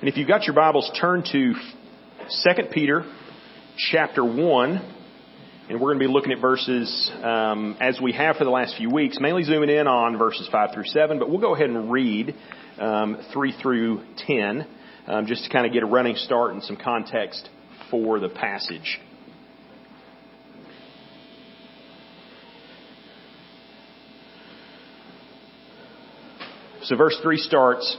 And if you've got your Bibles, turn to 2 Peter chapter 1. And we're going to be looking at verses, um, as we have for the last few weeks, mainly zooming in on verses 5 through 7. But we'll go ahead and read um, 3 through 10, um, just to kind of get a running start and some context for the passage. So verse 3 starts,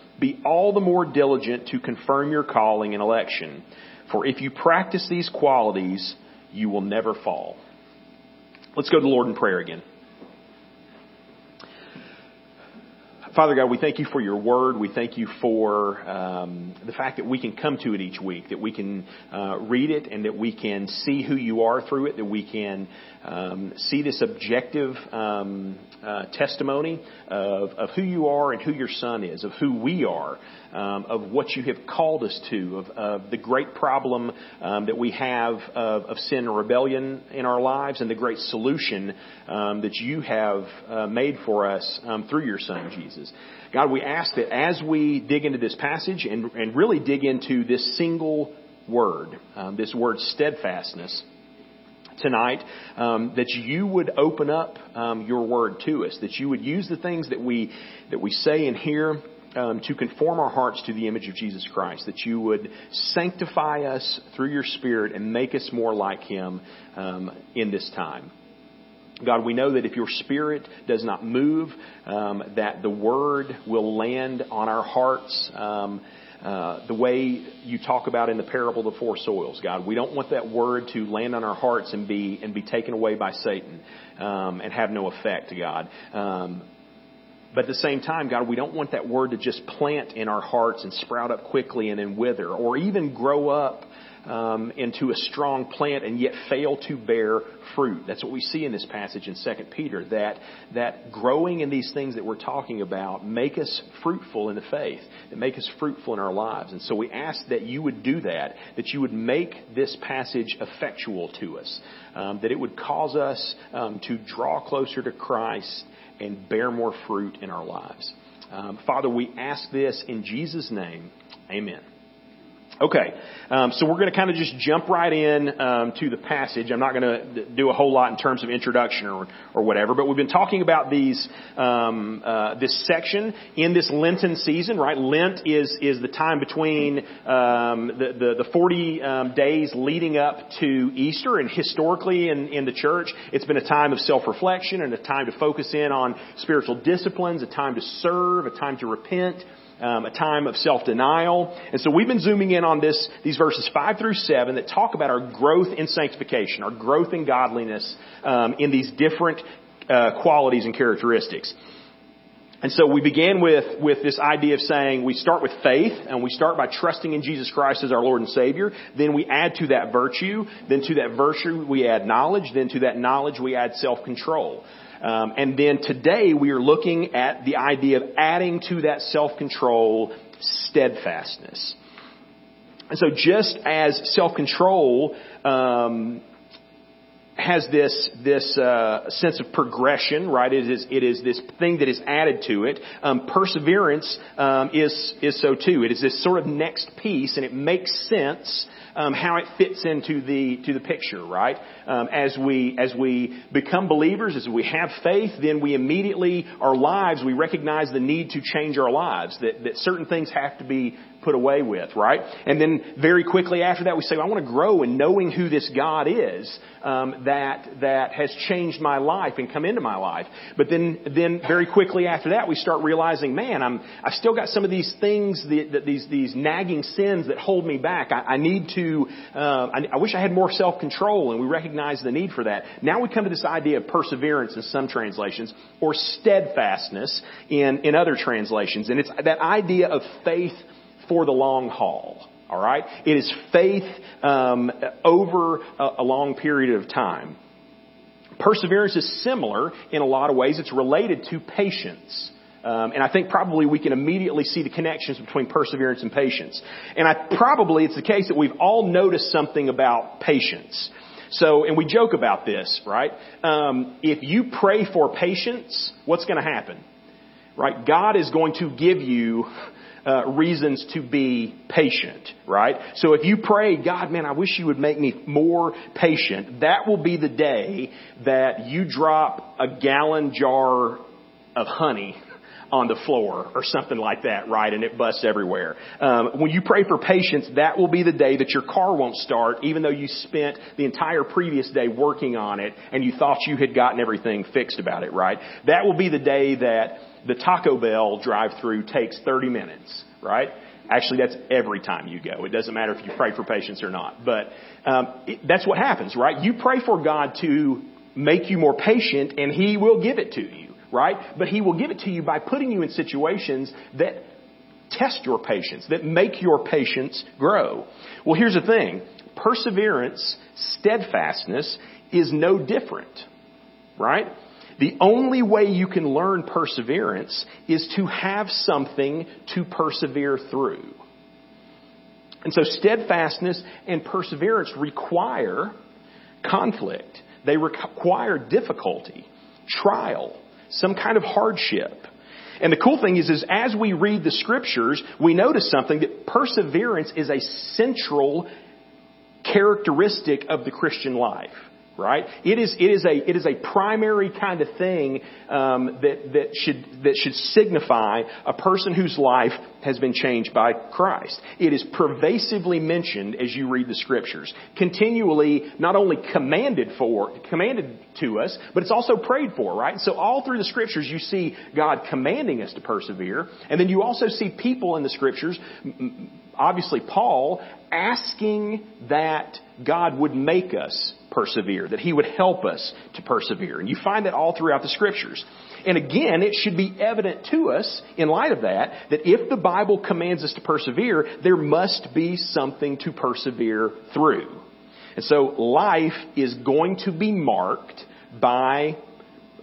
be all the more diligent to confirm your calling and election. For if you practice these qualities, you will never fall. Let's go to the Lord in prayer again. Father God, we thank you for your word. We thank you for um, the fact that we can come to it each week, that we can uh, read it, and that we can see who you are through it, that we can um, see this objective um, uh, testimony of, of, who you are and who your son is, of who we are, um, of what you have called us to, of, of the great problem um, that we have of, of, sin and rebellion in our lives, and the great solution um, that you have uh, made for us um, through your son Jesus. God, we ask that as we dig into this passage and, and really dig into this single word, this word steadfastness, tonight um, that you would open up um, your word to us, that you would use the things that we that we say and hear um, to conform our hearts to the image of Jesus Christ, that you would sanctify us through your Spirit and make us more like Him um, in this time. God, we know that if your Spirit does not move, um, that the Word will land on our hearts. Um, uh, the way you talk about in the parable of the four soils, God. We don't want that word to land on our hearts and be and be taken away by Satan um, and have no effect, God. Um, but at the same time, God, we don't want that word to just plant in our hearts and sprout up quickly and then wither, or even grow up um, into a strong plant and yet fail to bear fruit. That's what we see in this passage in 2 Peter, that, that growing in these things that we're talking about make us fruitful in the faith, that make us fruitful in our lives. And so we ask that you would do that, that you would make this passage effectual to us, um, that it would cause us um, to draw closer to Christ and bear more fruit in our lives. Um, Father, we ask this in Jesus' name. Amen. Okay, um, so we're going to kind of just jump right in um, to the passage. I'm not going to do a whole lot in terms of introduction or, or whatever, but we've been talking about these um, uh, this section in this Lenten season, right? Lent is is the time between um, the, the, the 40 um, days leading up to Easter, and historically in in the church, it's been a time of self-reflection and a time to focus in on spiritual disciplines, a time to serve, a time to repent um, a time of self-denial. And so we've been zooming in on this, these verses 5 through 7 that talk about our growth in sanctification, our growth in godliness um, in these different uh, qualities and characteristics. And so we began with, with this idea of saying we start with faith and we start by trusting in Jesus Christ as our Lord and Savior. Then we add to that virtue. Then to that virtue we add knowledge. Then to that knowledge we add self-control. Um, and then today we are looking at the idea of adding to that self-control steadfastness. And so just as self-control um, has this this uh, sense of progression, right? It is it is this thing that is added to it. Um, perseverance um, is is so too. It is this sort of next piece, and it makes sense um, how it fits into the to the picture, right? Um, as we as we become believers, as we have faith, then we immediately our lives we recognize the need to change our lives. That that certain things have to be put away with, right? And then very quickly after that, we say, I want to grow in knowing who this God is um, that that has changed my life and come into my life. But then then very quickly after that, we start realizing, man, I'm I've still got some of these things that, these these nagging sins that hold me back. I, I need to. Uh, I, I wish I had more self control, and we recognize the need for that. Now we come to this idea of perseverance in some translations, or steadfastness in in other translations, and it's that idea of faith for the long haul. All right, it is faith um, over a, a long period of time. Perseverance is similar in a lot of ways. It's related to patience. Um, and I think probably we can immediately see the connections between perseverance and patience. And I probably it's the case that we've all noticed something about patience. So, and we joke about this, right? Um, if you pray for patience, what's going to happen? Right? God is going to give you uh, reasons to be patient, right? So if you pray, God, man, I wish you would make me more patient, that will be the day that you drop a gallon jar of honey on the floor or something like that, right? And it busts everywhere. Um, when you pray for patience, that will be the day that your car won't start, even though you spent the entire previous day working on it and you thought you had gotten everything fixed about it, right? That will be the day that the Taco Bell drive-through takes 30 minutes, right? Actually, that's every time you go. It doesn't matter if you pray for patience or not. But um, it, that's what happens, right? You pray for God to make you more patient, and He will give it to you, right? But He will give it to you by putting you in situations that test your patience, that make your patience grow. Well, here's the thing. Perseverance, steadfastness is no different, right? The only way you can learn perseverance is to have something to persevere through. And so steadfastness and perseverance require conflict. They require difficulty, trial, some kind of hardship. And the cool thing is, is as we read the scriptures, we notice something that perseverance is a central characteristic of the Christian life right? It is, it is a, it is a primary kind of thing um, that, that, should, that should signify a person whose life has been changed by Christ. It is pervasively mentioned as you read the scriptures. Continually, not only commanded for, commanded to us, but it's also prayed for, right? So all through the scriptures you see God commanding us to persevere, and then you also see people in the scriptures, obviously Paul, asking that God would make us persevere, that He would help us to persevere. And you find that all throughout the scriptures. And again, it should be evident to us, in light of that, that if the Bible commands us to persevere, there must be something to persevere through. And so life is going to be marked by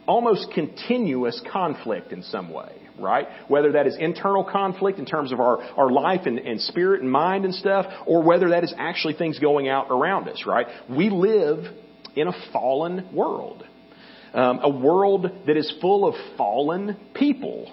almost continuous conflict in some way right? Whether that is internal conflict in terms of our, our life and, and spirit and mind and stuff, or whether that is actually things going out around us, right? We live in a fallen world. Um, a world that is full of fallen people.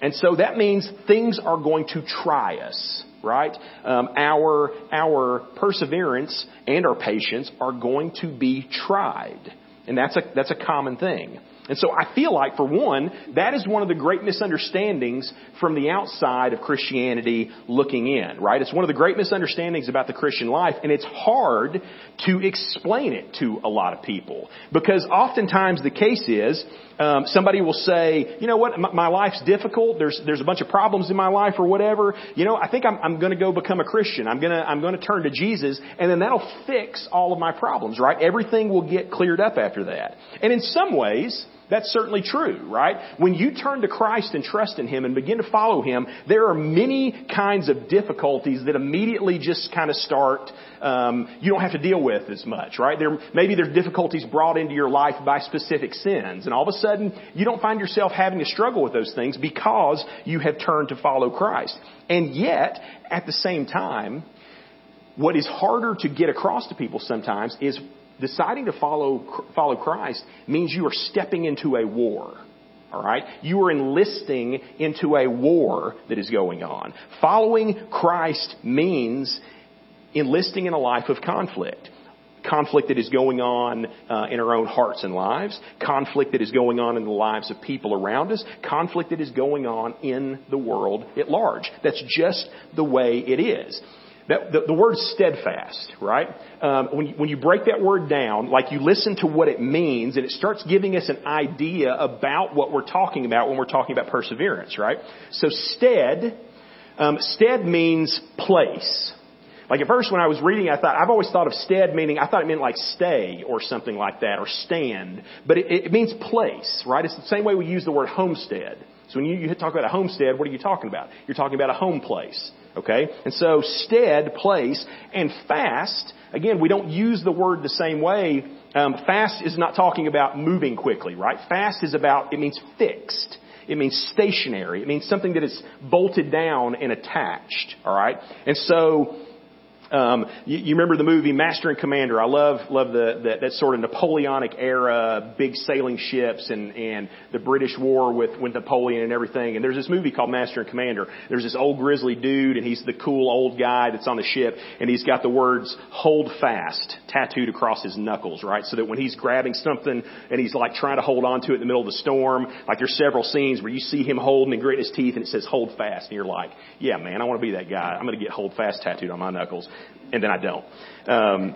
And so that means things are going to try us, right? Um, our, our perseverance and our patience are going to be tried. And that's a, that's a common thing. And so I feel like, for one, that is one of the great misunderstandings from the outside of Christianity looking in, right? It's one of the great misunderstandings about the Christian life, and it's hard to explain it to a lot of people. Because oftentimes the case is, um, somebody will say, you know what, my, life's difficult. There's there's a bunch of problems in my life or whatever. You know, I think I'm I'm going to go become a Christian. I'm gonna I'm going to turn to Jesus, and then that'll fix all of my problems, right? Everything will get cleared up after that. And in some ways, that's certainly true, right? When you turn to Christ and trust in Him and begin to follow Him, there are many kinds of difficulties that immediately just kind of start, um, you don't have to deal with as much, right? There, maybe there's difficulties brought into your life by specific sins, and all of a sudden, you don't find yourself having to struggle with those things because you have turned to follow Christ. And yet, at the same time, what is harder to get across to people sometimes is deciding to follow, follow Christ means you are stepping into a war. Alright? You are enlisting into a war that is going on. Following Christ means enlisting in a life of conflict conflict that is going on uh, in our own hearts and lives, conflict that is going on in the lives of people around us, conflict that is going on in the world at large. That's just the way it is. That, the, the word steadfast, right? Um, when, you, when you break that word down, like you listen to what it means, and it starts giving us an idea about what we're talking about when we're talking about perseverance, right? So stead, um, stead means place. Like at first when I was reading, I thought, I've always thought of stead meaning, I thought it meant like stay or something like that, or stand. But it, it means place, right? It's the same way we use the word homestead. So when you, you talk about a homestead, what are you talking about? You're talking about a home place. Okay? And so stead, place, and fast, again, we don't use the word the same way. Um, fast is not talking about moving quickly, right? Fast is about, it means fixed. It means stationary. It means something that is bolted down and attached. All right? And so, um, you, you, remember the movie Master and Commander? I love love the, the that sort of Napoleonic era, big sailing ships, and and the British War with with Napoleon and everything. And there's this movie called Master and Commander. There's this old grizzly dude, and he's the cool old guy that's on the ship, and he's got the words "Hold fast" tattooed across his knuckles, right? So that when he's grabbing something and he's like trying to hold on to it in the middle of the storm, like there's several scenes where you see him holding and gritting his teeth, and it says "Hold fast," and you're like, "Yeah, man, I want to be that guy. I'm going to get "Hold fast" tattooed on my knuckles." And then I don't. Um,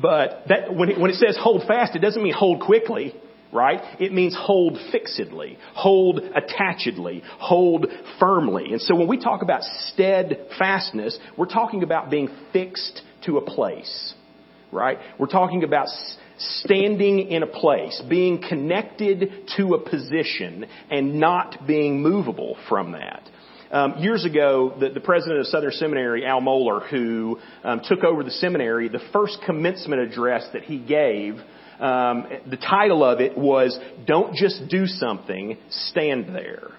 but that, when, it, when it says hold fast, it doesn't mean hold quickly, right? It means hold fixedly, hold attachedly, hold firmly. And so when we talk about steadfastness, we're talking about being fixed to a place, right? We're talking about standing in a place, being connected to a position and not being movable from that. Um, years ago, the, the, president of Southern Seminary, Al Mohler, who um, took over the seminary, the first commencement address that he gave, um, the title of it was "Don't just do something, stand there."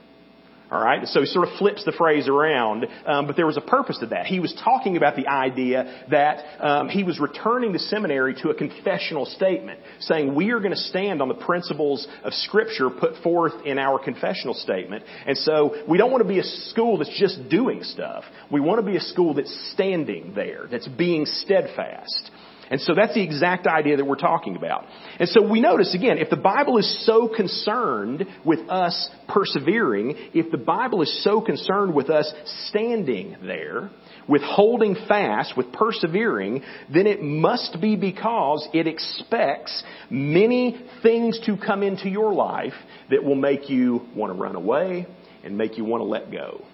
All right, so he sort of flips the phrase around, um, but there was a purpose to that. He was talking about the idea that um, he was returning the seminary to a confessional statement, saying we are going to stand on the principles of Scripture put forth in our confessional statement. And so we don't want to be a school that's just doing stuff. We want to be a school that's standing there, that's being steadfast. And so that's the exact idea that we're talking about. And so we notice again, if the Bible is so concerned with us persevering, if the Bible is so concerned with us standing there, with holding fast, with persevering, then it must be because it expects many things to come into your life that will make you want to run away and make you want to let go.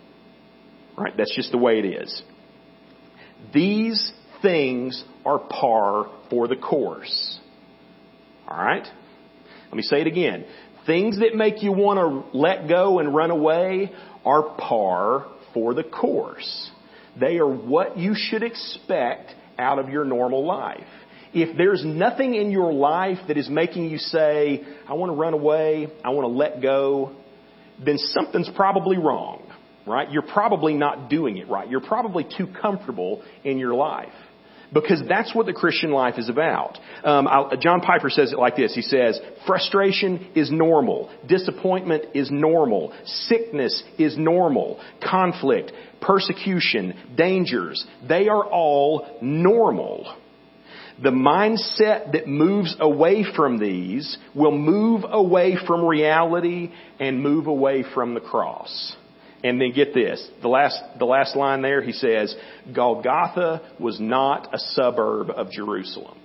Right? That's just the way it is. These things are par for the course. Alright? Let me say it again. Things that make you want to let go and run away are par for the course. They are what you should expect out of your normal life. If there's nothing in your life that is making you say, I want to run away, I want to let go, then something's probably wrong, right? You're probably not doing it right. You're probably too comfortable in your life because that's what the Christian life is about. Um, John Piper says it like this. He says, frustration is normal. Disappointment is normal. Sickness is normal. Conflict, persecution, dangers, they are all normal. The mindset that moves away from these will move away from reality and move away from the cross. And then get this, the last, the last line there, he says, Golgotha was not a suburb of Jerusalem.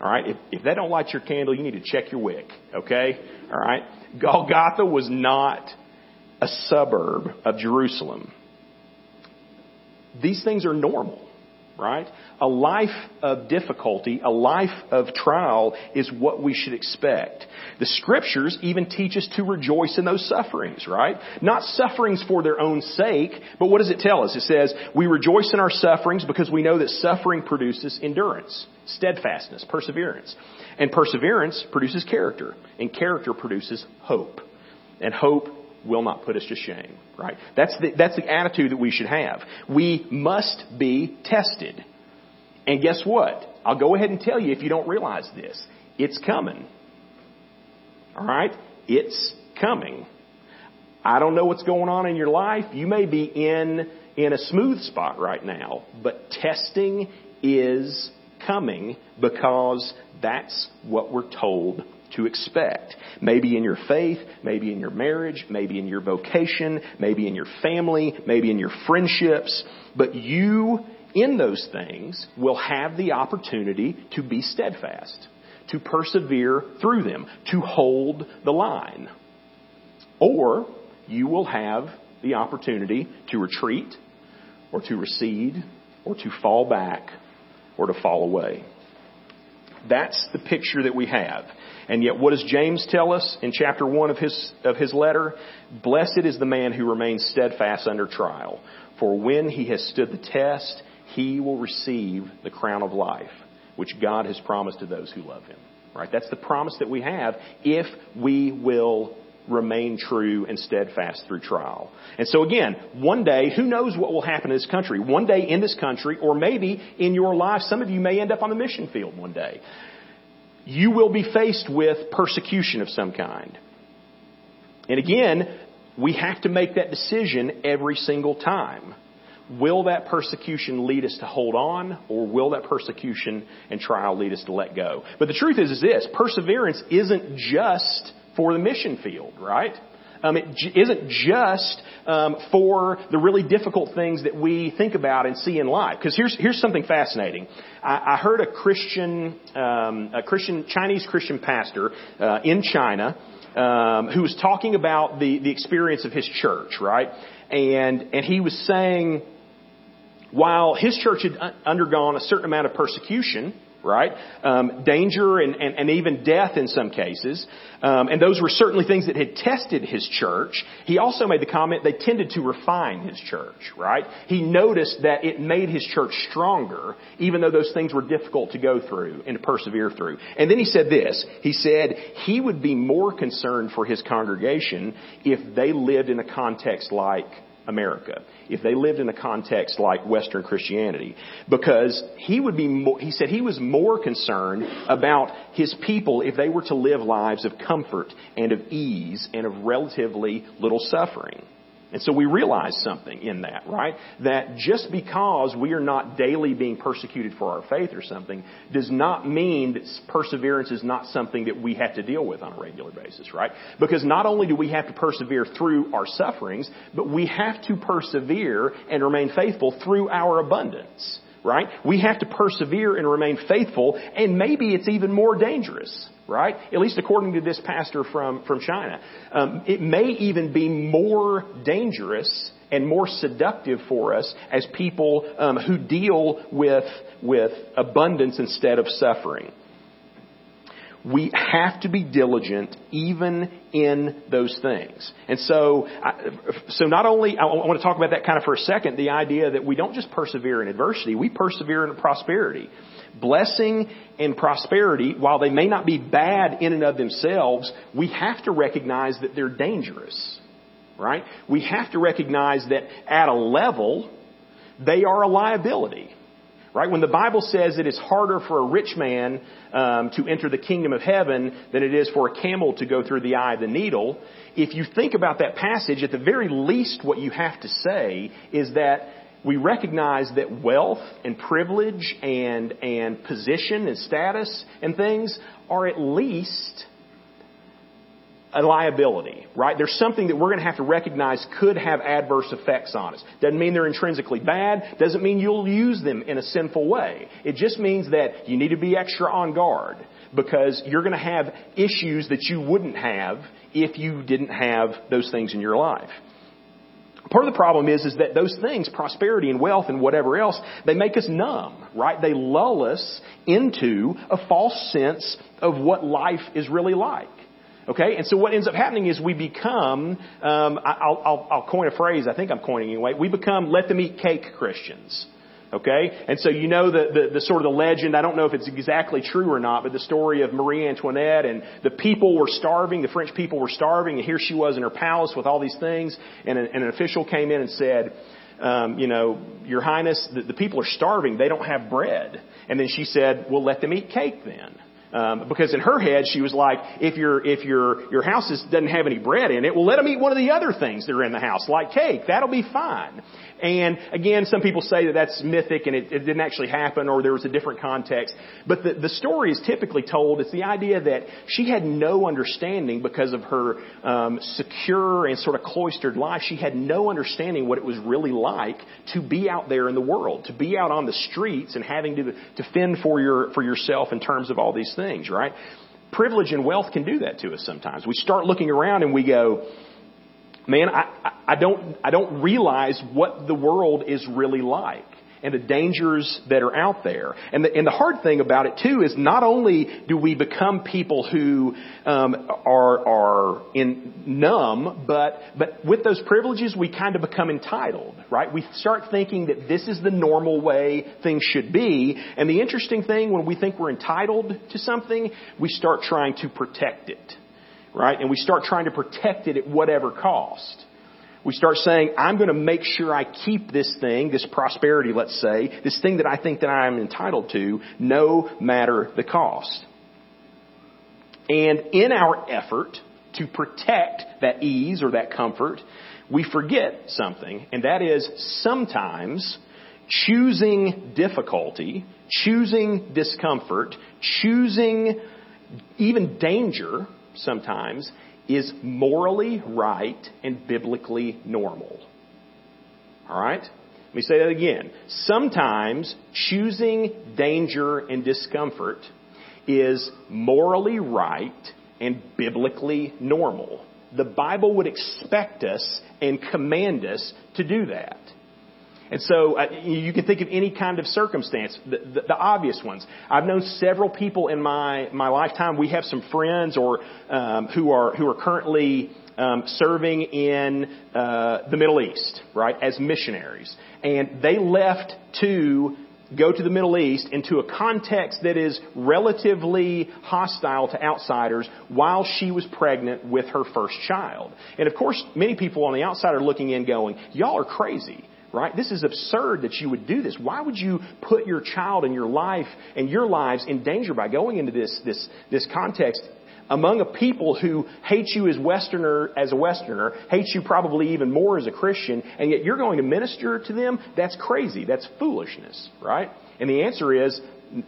Alright, if, if that don't light your candle, you need to check your wick, okay? Alright? Golgotha was not a suburb of Jerusalem. These things are normal right? A life of difficulty, a life of trial is what we should expect. The scriptures even teach us to rejoice in those sufferings, right? Not sufferings for their own sake, but what does it tell us? It says, we rejoice in our sufferings because we know that suffering produces endurance, steadfastness, perseverance. And perseverance produces character, and character produces hope. And hope will not put us to shame, right? That's the, that's the attitude that we should have. We must be tested. And guess what? I'll go ahead and tell you if you don't realize this. It's coming. Alright? It's coming. I don't know what's going on in your life. You may be in, in a smooth spot right now, but testing is coming because that's what we're told to expect. Maybe in your faith, maybe in your marriage, maybe in your vocation, maybe in your family, maybe in your friendships, but you in those things will have the opportunity to be steadfast, to persevere through them, to hold the line. Or you will have the opportunity to retreat or to recede or to fall back or to fall away. That's the picture that we have. And yet what does James tell us in chapter 1 of his, of his letter? Blessed is the man who remains steadfast under trial. For when he has stood the test, he will receive the crown of life, which God has promised to those who love him. Right? That's the promise that we have if we will remain true and steadfast through trial. And so again, one day, who knows what will happen in this country? One day in this country, or maybe in your life, some of you may end up on the mission field one day. You will be faced with persecution of some kind. And again, we have to make that decision every single time. Will that persecution lead us to hold on, or will that persecution and trial lead us to let go? But the truth is, is this: perseverance isn't just for the mission field, right? Um, it j- isn't just um, for the really difficult things that we think about and see in life. Because here's here's something fascinating. I, I heard a Christian, um, a Christian Chinese Christian pastor uh, in China um, who was talking about the the experience of his church, right? And and he was saying, while his church had undergone a certain amount of persecution right? Um, danger and, and, and, even death in some cases. Um, and those were certainly things that had tested his church. He also made the comment they tended to refine his church, right? He noticed that it made his church stronger, even though those things were difficult to go through and to persevere through. And then he said this. He said he would be more concerned for his congregation if they lived in a context like America if they lived in a context like Western Christianity. Because he would be more, he said he was more concerned about his people if they were to live lives of comfort and of ease and of relatively little suffering. And so we realize something in that, right? That just because we are not daily being persecuted for our faith or something does not mean that perseverance is not something that we have to deal with on a regular basis, right? Because not only do we have to persevere through our sufferings, but we have to persevere and remain faithful through our abundance, right? We have to persevere and remain faithful, and maybe it's even more dangerous right? At least according to this pastor from, from China. Um, it may even be more dangerous and more seductive for us as people um, who deal with, with abundance instead of suffering. We have to be diligent even in those things. And so, so not only, I want to talk about that kind of for a second, the idea that we don't just persevere in adversity, we persevere in prosperity. Blessing and prosperity, while they may not be bad in and of themselves, we have to recognize that they're dangerous. Right? We have to recognize that at a level, they are a liability. Right? When the Bible says it is harder for a rich man um, to enter the kingdom of heaven than it is for a camel to go through the eye of the needle, if you think about that passage, at the very least, what you have to say is that we recognize that wealth and privilege and, and position and status and things are at least a liability, right? There's something that we're going to have to recognize could have adverse effects on us. Doesn't mean they're intrinsically bad. Doesn't mean you'll use them in a sinful way. It just means that you need to be extra on guard because you're going to have issues that you wouldn't have if you didn't have those things in your life. Part of the problem is, is that those things, prosperity and wealth and whatever else, they make us numb, right? They lull us into a false sense of what life is really like. Okay, and so what ends up happening is we become, um, I'll, I'll, I'll coin a phrase, I think I'm coining anyway, we become let them eat cake Christians. Okay? And so you know the, the, the, sort of the legend, I don't know if it's exactly true or not, but the story of Marie Antoinette and the people were starving, the French people were starving, and here she was in her palace with all these things, and an, and an official came in and said, um, you know, Your Highness, the, the people are starving. They don't have bread. And then she said, well, let them eat cake then. Um, because in her head, she was like, if your if your your house is, doesn't have any bread in it, well, let them eat one of the other things that are in the house, like cake. That'll be fine. And again, some people say that that's mythic and it, it didn't actually happen, or there was a different context. But the the story is typically told. It's the idea that she had no understanding because of her um, secure and sort of cloistered life. She had no understanding what it was really like to be out there in the world, to be out on the streets and having to to fend for your for yourself in terms of all these things, right? Privilege and wealth can do that to us sometimes. We start looking around and we go, man, I, I don't, I don't realize what the world is really like and the dangers that are out there. And the, and the hard thing about it too is not only do we become people who um, are are in numb, but but with those privileges we kind of become entitled, right? We start thinking that this is the normal way things should be. And the interesting thing when we think we're entitled to something, we start trying to protect it, right? And we start trying to protect it at whatever cost. We start saying, I'm going to make sure I keep this thing, this prosperity, let's say, this thing that I think that I am entitled to, no matter the cost. And in our effort to protect that ease or that comfort, we forget something, and that is sometimes choosing difficulty, choosing discomfort, choosing even danger sometimes is morally right and biblically normal. Alright? Let me say that again. Sometimes choosing danger and discomfort is morally right and biblically normal. The Bible would expect us and command us to do that. And so uh, you can think of any kind of circumstance, the, the, the, obvious ones. I've known several people in my my lifetime. We have some friends or um, who are who are currently um, serving in uh, the Middle East, right, as missionaries, and they left to go to the Middle East into a context that is relatively hostile to outsiders while she was pregnant with her first child. And of course, many people on the outside are looking in going, y'all are crazy right? This is absurd that you would do this. Why would you put your child and your life and your lives in danger by going into this, this, this context among a people who hate you as Westerner, as a Westerner, hates you probably even more as a Christian, and yet you're going to minister to them? That's crazy. That's foolishness, right? And the answer is,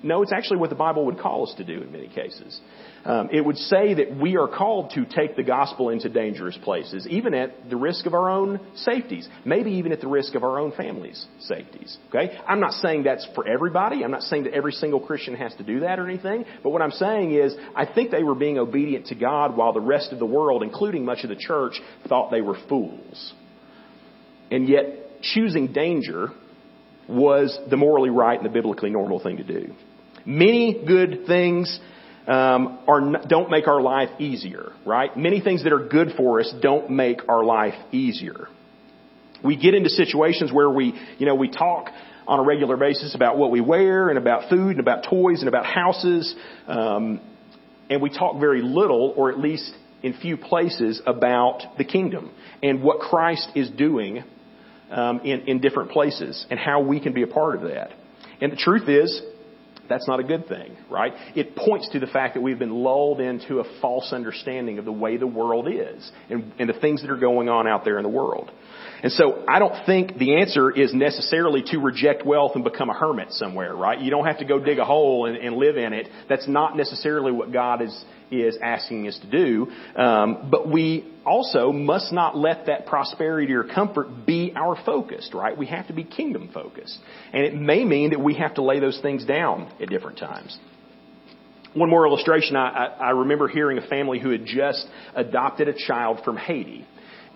no, it's actually what the Bible would call us to do in many cases. Um, it would say that we are called to take the gospel into dangerous places, even at the risk of our own safeties, maybe even at the risk of our own family's safeties. Okay? I'm not saying that's for everybody. I'm not saying that every single Christian has to do that or anything. But what I'm saying is, I think they were being obedient to God while the rest of the world, including much of the church, thought they were fools. And yet, choosing danger was the morally right and the biblically normal thing to do. Many good things um, are don't make our life easier, right? Many things that are good for us don't make our life easier. We get into situations where we, you know, we talk on a regular basis about what we wear and about food and about toys and about houses, um, and we talk very little, or at least in few places, about the kingdom and what Christ is doing um, in, in different places and how we can be a part of that. And the truth is, that's not a good thing, right? It points to the fact that we've been lulled into a false understanding of the way the world is and, and the things that are going on out there in the world. And so I don't think the answer is necessarily to reject wealth and become a hermit somewhere, right? You don't have to go dig a hole and, and live in it. That's not necessarily what God is is asking us to do. Um, but we also must not let that prosperity or comfort be our focus, right? We have to be kingdom focused. And it may mean that we have to lay those things down at different times. One more illustration. I, I, I remember hearing a family who had just adopted a child from Haiti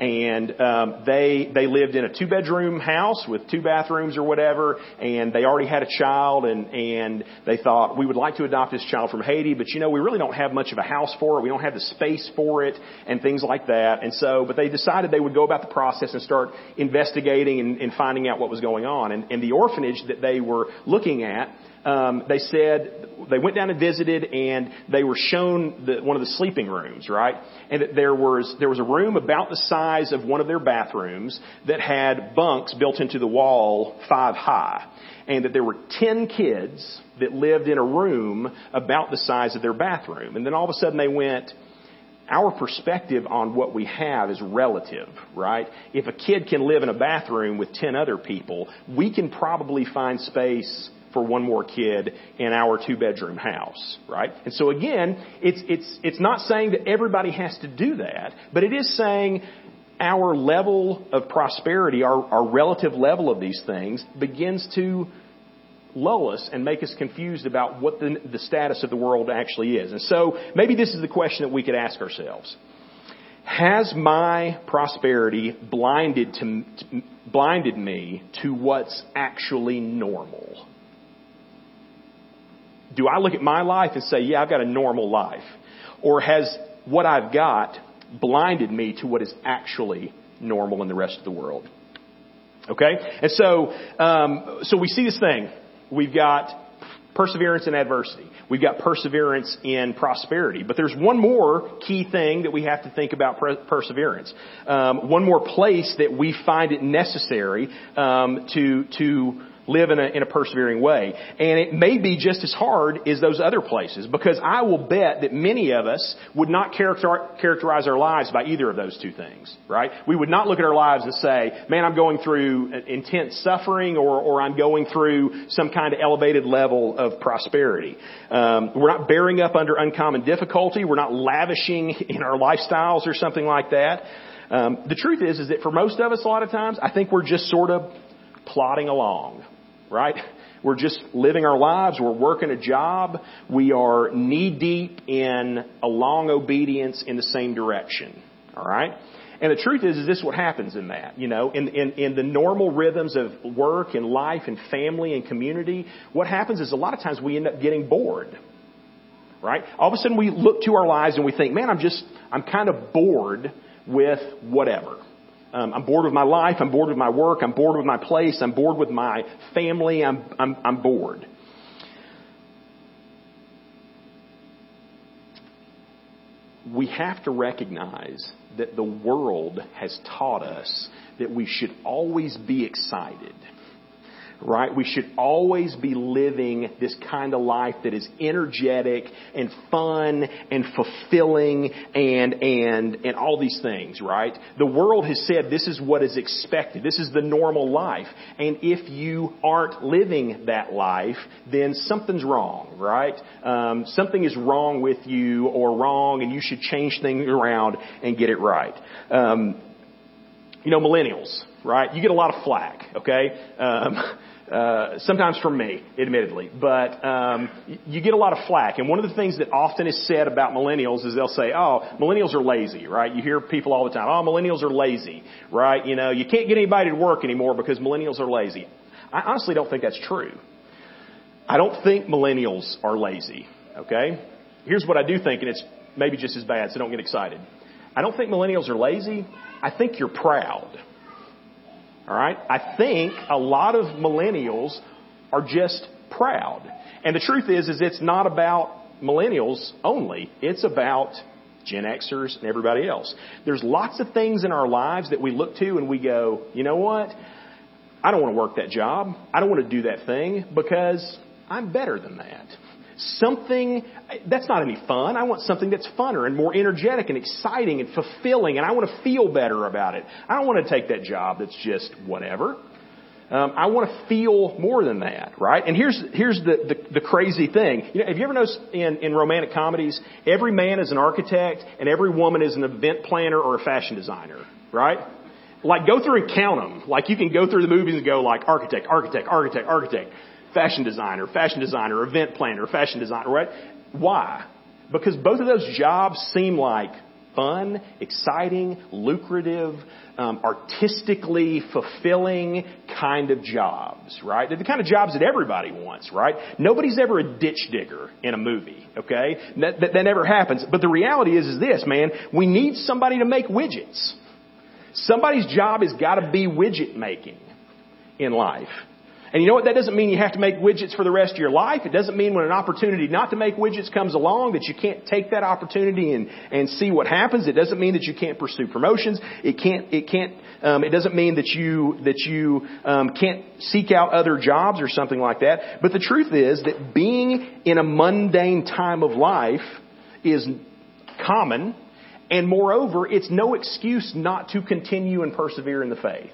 and um, they they lived in a two bedroom house with two bathrooms or whatever, and they already had a child, and and they thought we would like to adopt this child from Haiti, but you know we really don't have much of a house for it, we don't have the space for it, and things like that, and so but they decided they would go about the process and start investigating and, and finding out what was going on, and, and the orphanage that they were looking at um, they said they went down and visited, and they were shown the, one of the sleeping rooms, right? And that there was there was a room about the size of one of their bathrooms that had bunks built into the wall five high, and that there were ten kids that lived in a room about the size of their bathroom. And then all of a sudden they went, our perspective on what we have is relative, right? If a kid can live in a bathroom with 10 other people, we can probably find space for one more kid in our two bedroom house, right? And so again, it's, it's, it's not saying that everybody has to do that, but it is saying our level of prosperity, our, our relative level of these things begins to lull us and make us confused about what the, the status of the world actually is. And so maybe this is the question that we could ask ourselves. Has my prosperity blinded to, blinded me to what's actually normal? Do I look at my life and say, yeah, I've got a normal life? Or has what I've got blinded me to what is actually normal in the rest of the world? Okay? And so, um, so we see this thing. We've got perseverance in adversity. We've got perseverance in prosperity. But there's one more key thing that we have to think about perseverance. Um, one more place that we find it necessary um, to to live in a, in a persevering way. And it may be just as hard as those other places because I will bet that many of us would not character, characterize our lives by either of those two things, right? We would not look at our lives and say, man, I'm going through intense suffering or, or I'm going through some kind of elevated level of prosperity. Um, we're not bearing up under uncommon difficulty. We're not lavishing in our lifestyles or something like that. Um, the truth is, is that for most of us, a lot of times, I think we're just sort of plodding along right? We're just living our lives. We're working a job. We are knee deep in a long obedience in the same direction. All right? And the truth is, is this is what happens in that? You know, in, in, in the normal rhythms of work and life and family and community, what happens is a lot of times we end up getting bored. Right? All of a sudden we look to our lives and we think, man, I'm just, I'm kind of bored with whatever. Um, I'm bored with my life. I'm bored with my work. I'm bored with my place. I'm bored with my family. I'm, I'm, I'm bored. We have to recognize that the world has taught us that we should always be excited right? We should always be living this kind of life that is energetic and fun and fulfilling and, and, and all these things, right? The world has said this is what is expected. This is the normal life. And if you aren't living that life, then something's wrong, right? Um, something is wrong with you or wrong and you should change things around and get it right. Um, you know, millennials, right? You get a lot of flack, okay? Um, uh, sometimes from me, admittedly, but um, you get a lot of flack. And one of the things that often is said about millennials is they'll say, "Oh, millennials are lazy," right? You hear people all the time, "Oh, millennials are lazy," right? You know, you can't get anybody to work anymore because millennials are lazy. I honestly don't think that's true. I don't think millennials are lazy. Okay, here's what I do think, and it's maybe just as bad, so don't get excited. I don't think millennials are lazy. I think you're proud. All right? I think a lot of millennials are just proud. And the truth is, is it's not about millennials only. It's about Gen Xers and everybody else. There's lots of things in our lives that we look to and we go, you know what? I don't want to work that job. I don't want to do that thing because I'm better than that something that's not any fun. I want something that's funner and more energetic and exciting and fulfilling, and I want to feel better about it. I don't want to take that job that's just whatever. Um, I want to feel more than that, right? And here's here's the, the the crazy thing. You know, have you ever noticed in in romantic comedies, every man is an architect and every woman is an event planner or a fashion designer, right? Like go through and count them. Like you can go through the movies and go like architect, architect, architect, architect fashion designer, fashion designer, event planner, fashion designer, right? Why? Because both of those jobs seem like fun, exciting, lucrative, um, artistically fulfilling kind of jobs, right? They're the kind of jobs that everybody wants, right? Nobody's ever a ditch digger in a movie, okay? That, that, that never happens. But the reality is, is this, man, we need somebody to make widgets. Somebody's job has got to be widget making in life. And you know what? That doesn't mean you have to make widgets for the rest of your life. It doesn't mean when an opportunity not to make widgets comes along that you can't take that opportunity and, and see what happens. It doesn't mean that you can't pursue promotions. It can't, it can't, um, it doesn't mean that you, that you, um, can't seek out other jobs or something like that. But the truth is that being in a mundane time of life is common. And moreover, it's no excuse not to continue and persevere in the faith.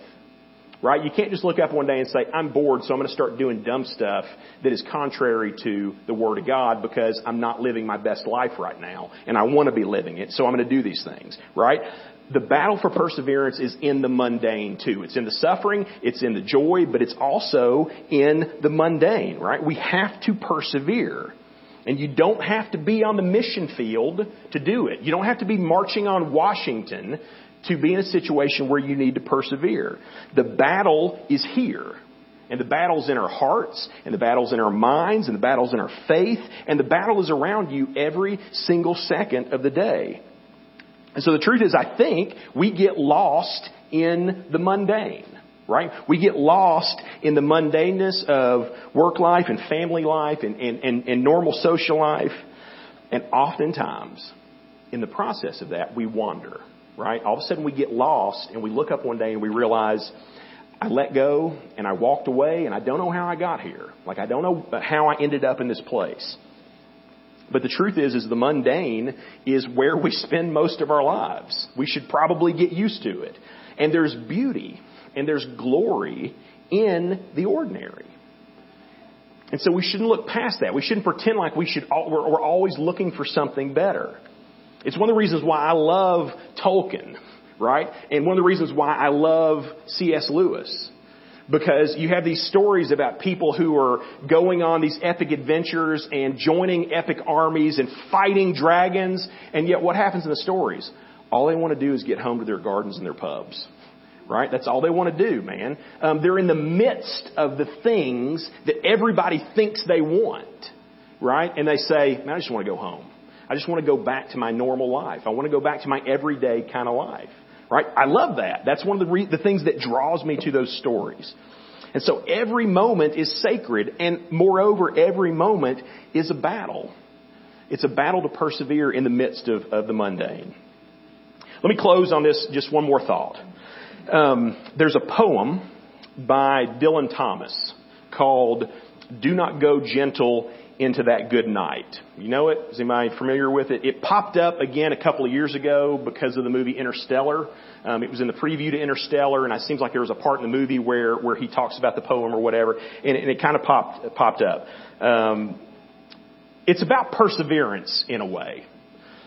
Right? You can't just look up one day and say, I'm bored, so I'm going to start doing dumb stuff that is contrary to the Word of God because I'm not living my best life right now and I want to be living it, so I'm going to do these things. Right? The battle for perseverance is in the mundane too. It's in the suffering, it's in the joy, but it's also in the mundane, right? We have to persevere. And you don't have to be on the mission field to do it. You don't have to be marching on Washington to be in a situation where you need to persevere. The battle is here. And the battle's in our hearts, and the battle's in our minds, and the battle's in our faith, and the battle is around you every single second of the day. And so the truth is, I think we get lost in the mundane, right? We get lost in the mundaneness of work life and family life and, and, and, and normal social life. And oftentimes, in the process of that, we wander right? All of a sudden we get lost and we look up one day and we realize I let go and I walked away and I don't know how I got here. Like I don't know how I ended up in this place. But the truth is, is the mundane is where we spend most of our lives. We should probably get used to it. And there's beauty and there's glory in the ordinary. And so we shouldn't look past that. We shouldn't pretend like we should, we're always looking for something better. It's one of the reasons why I love Tolkien, right? And one of the reasons why I love C.S. Lewis. Because you have these stories about people who are going on these epic adventures and joining epic armies and fighting dragons, and yet what happens in the stories? All they want to do is get home to their gardens and their pubs right? That's all they want to do, man. Um, they're in the midst of the things that everybody thinks they want, right? And they say, man, I just want to go home. I just want to go back to my normal life. I want to go back to my everyday kind of life. Right? I love that. That's one of the, re- the things that draws me to those stories. And so every moment is sacred, and moreover, every moment is a battle. It's a battle to persevere in the midst of, of the mundane. Let me close on this, just one more thought. Um, there's a poem by Dylan Thomas called Do Not Go Gentle into that good night. You know it? Is anybody familiar with it? It popped up again a couple of years ago because of the movie Interstellar. Um, it was in the preview to Interstellar, and it seems like there was a part in the movie where where he talks about the poem or whatever, and it, and it kind of popped popped up. Um, it's about perseverance in a way.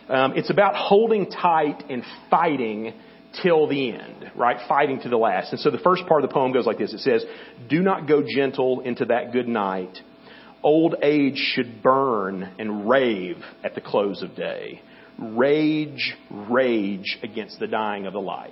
Um, it's about holding tight and fighting till the end, right? Fighting to the last. And so the first part of the poem goes like this. It says, Do not go gentle into that good night Old age should burn and rave at the close of day. Rage, rage against the dying of the light.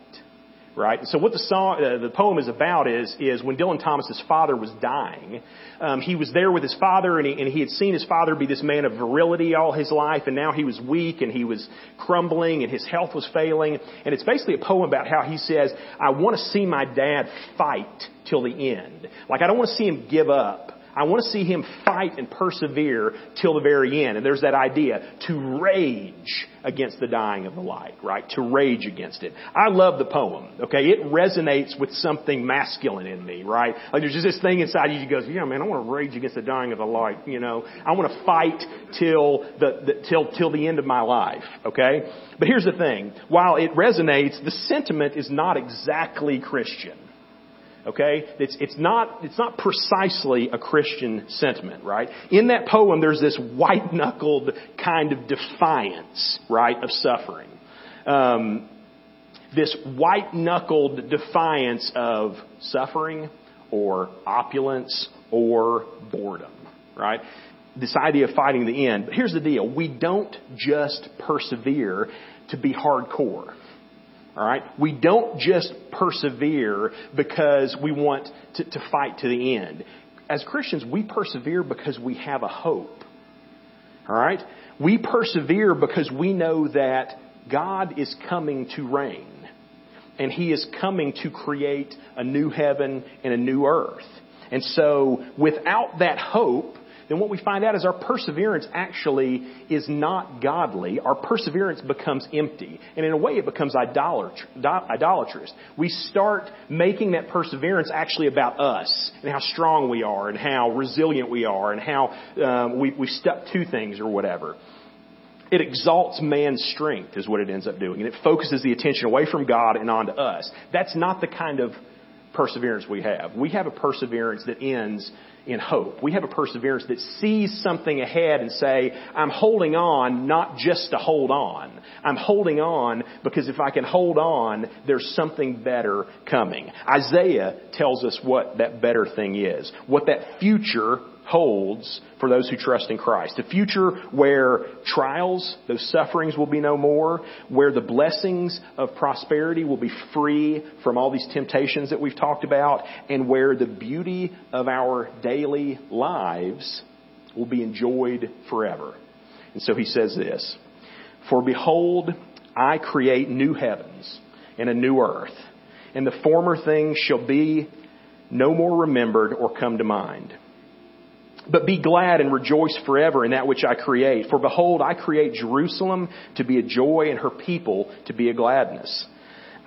Right? So what the song, uh, the poem is about is, is when Dylan Thomas's father was dying, um, he was there with his father and he, and he had seen his father be this man of virility all his life and now he was weak and he was crumbling and his health was failing. And it's basically a poem about how he says, I want to see my dad fight till the end. Like I don't want to see him give up. I want to see him fight and persevere till the very end. And there's that idea to rage against the dying of the light, right? To rage against it. I love the poem, okay? It resonates with something masculine in me, right? Like there's just this thing inside you that goes, yeah man, I want to rage against the dying of the light, you know? I want to fight till the, the till, till the end of my life, okay? But here's the thing. While it resonates, the sentiment is not exactly Christian. Okay? It's, it's not, it's not precisely a Christian sentiment, right? In that poem, there's this white-knuckled kind of defiance, right, of suffering. Um, this white-knuckled defiance of suffering or opulence or boredom, right? This idea of fighting the end. But here's the deal. We don't just persevere to be hardcore. All right? We don't just persevere because we want to, to fight to the end. As Christians, we persevere because we have a hope. All right? We persevere because we know that God is coming to reign. And He is coming to create a new heaven and a new earth. And so without that hope, then what we find out is our perseverance actually is not godly. Our perseverance becomes empty. And in a way, it becomes idolatrous. We start making that perseverance actually about us and how strong we are and how resilient we are and how um, we, we stuck to things or whatever. It exalts man's strength is what it ends up doing. And it focuses the attention away from God and onto us. That's not the kind of perseverance we have. We have a perseverance that ends in hope. We have a perseverance that sees something ahead and say, I'm holding on not just to hold on. I'm holding on because if I can hold on, there's something better coming. Isaiah tells us what that better thing is. What that future holds for those who trust in Christ. A future where trials, those sufferings will be no more, where the blessings of prosperity will be free from all these temptations that we've talked about, and where the beauty of our daily lives will be enjoyed forever. And so he says this, For behold, I create new heavens and a new earth, and the former things shall be no more remembered or come to mind. But be glad and rejoice forever in that which I create. For behold, I create Jerusalem to be a joy and her people to be a gladness.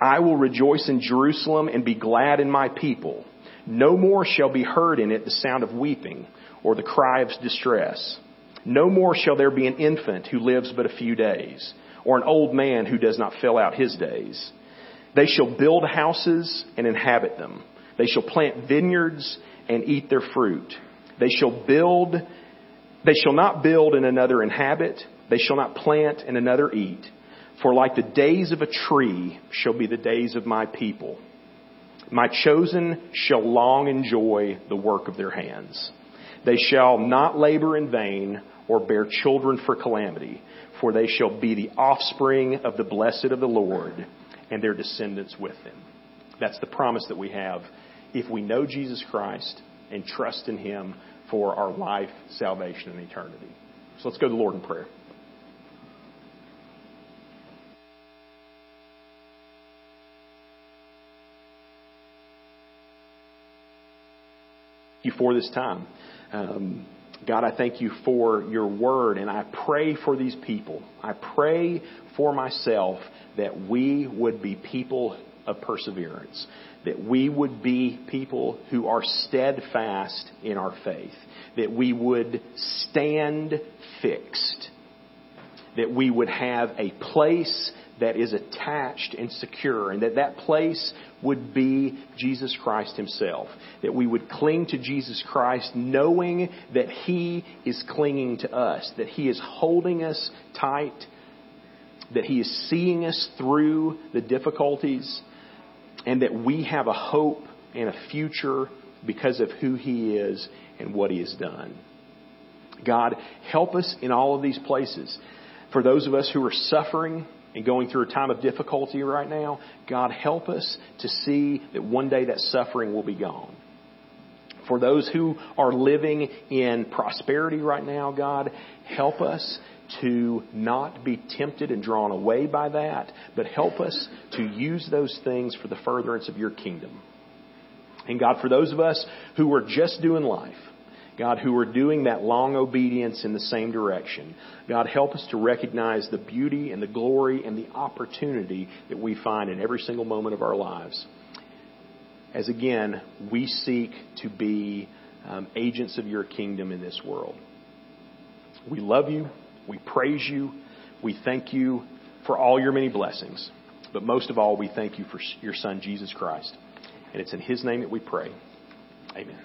I will rejoice in Jerusalem and be glad in my people. No more shall be heard in it the sound of weeping or the cry of distress. No more shall there be an infant who lives but a few days or an old man who does not fill out his days. They shall build houses and inhabit them. They shall plant vineyards and eat their fruit. They shall build, they shall not build and another inhabit. They shall not plant and another eat. For like the days of a tree shall be the days of my people. My chosen shall long enjoy the work of their hands. They shall not labor in vain or bear children for calamity, for they shall be the offspring of the blessed of the Lord and their descendants with them. That's the promise that we have if we know Jesus Christ and trust in Him for our life, salvation, and eternity. So let's go to the Lord in prayer. you for this time. Um, God, I thank you for your word, and I pray for these people. I pray for myself that we would be people of perseverance that we would be people who are steadfast in our faith, that we would stand fixed, that we would have a place that is attached and secure, and that that place would be Jesus Christ Himself. That we would cling to Jesus Christ knowing that He is clinging to us, that He is holding us tight, that He is seeing us through the difficulties, and that we have a hope and a future because of who He is and what He has done. God, help us in all of these places. For those of us who are suffering and going through a time of difficulty right now, God, help us to see that one day that suffering will be gone. For those who are living in prosperity right now, God, help us to not be tempted and drawn away by that, but help us to use those things for the furtherance of your kingdom. And God, for those of us who are just doing life, God, who are doing that long obedience in the same direction, God, help us to recognize the beauty and the glory and the opportunity that we find in every single moment of our lives. As again, we seek to be um, agents of your kingdom in this world. We love you. We praise you. We thank you for all your many blessings. But most of all, we thank you for your Son, Jesus Christ. And it's in His name that we pray. Amen.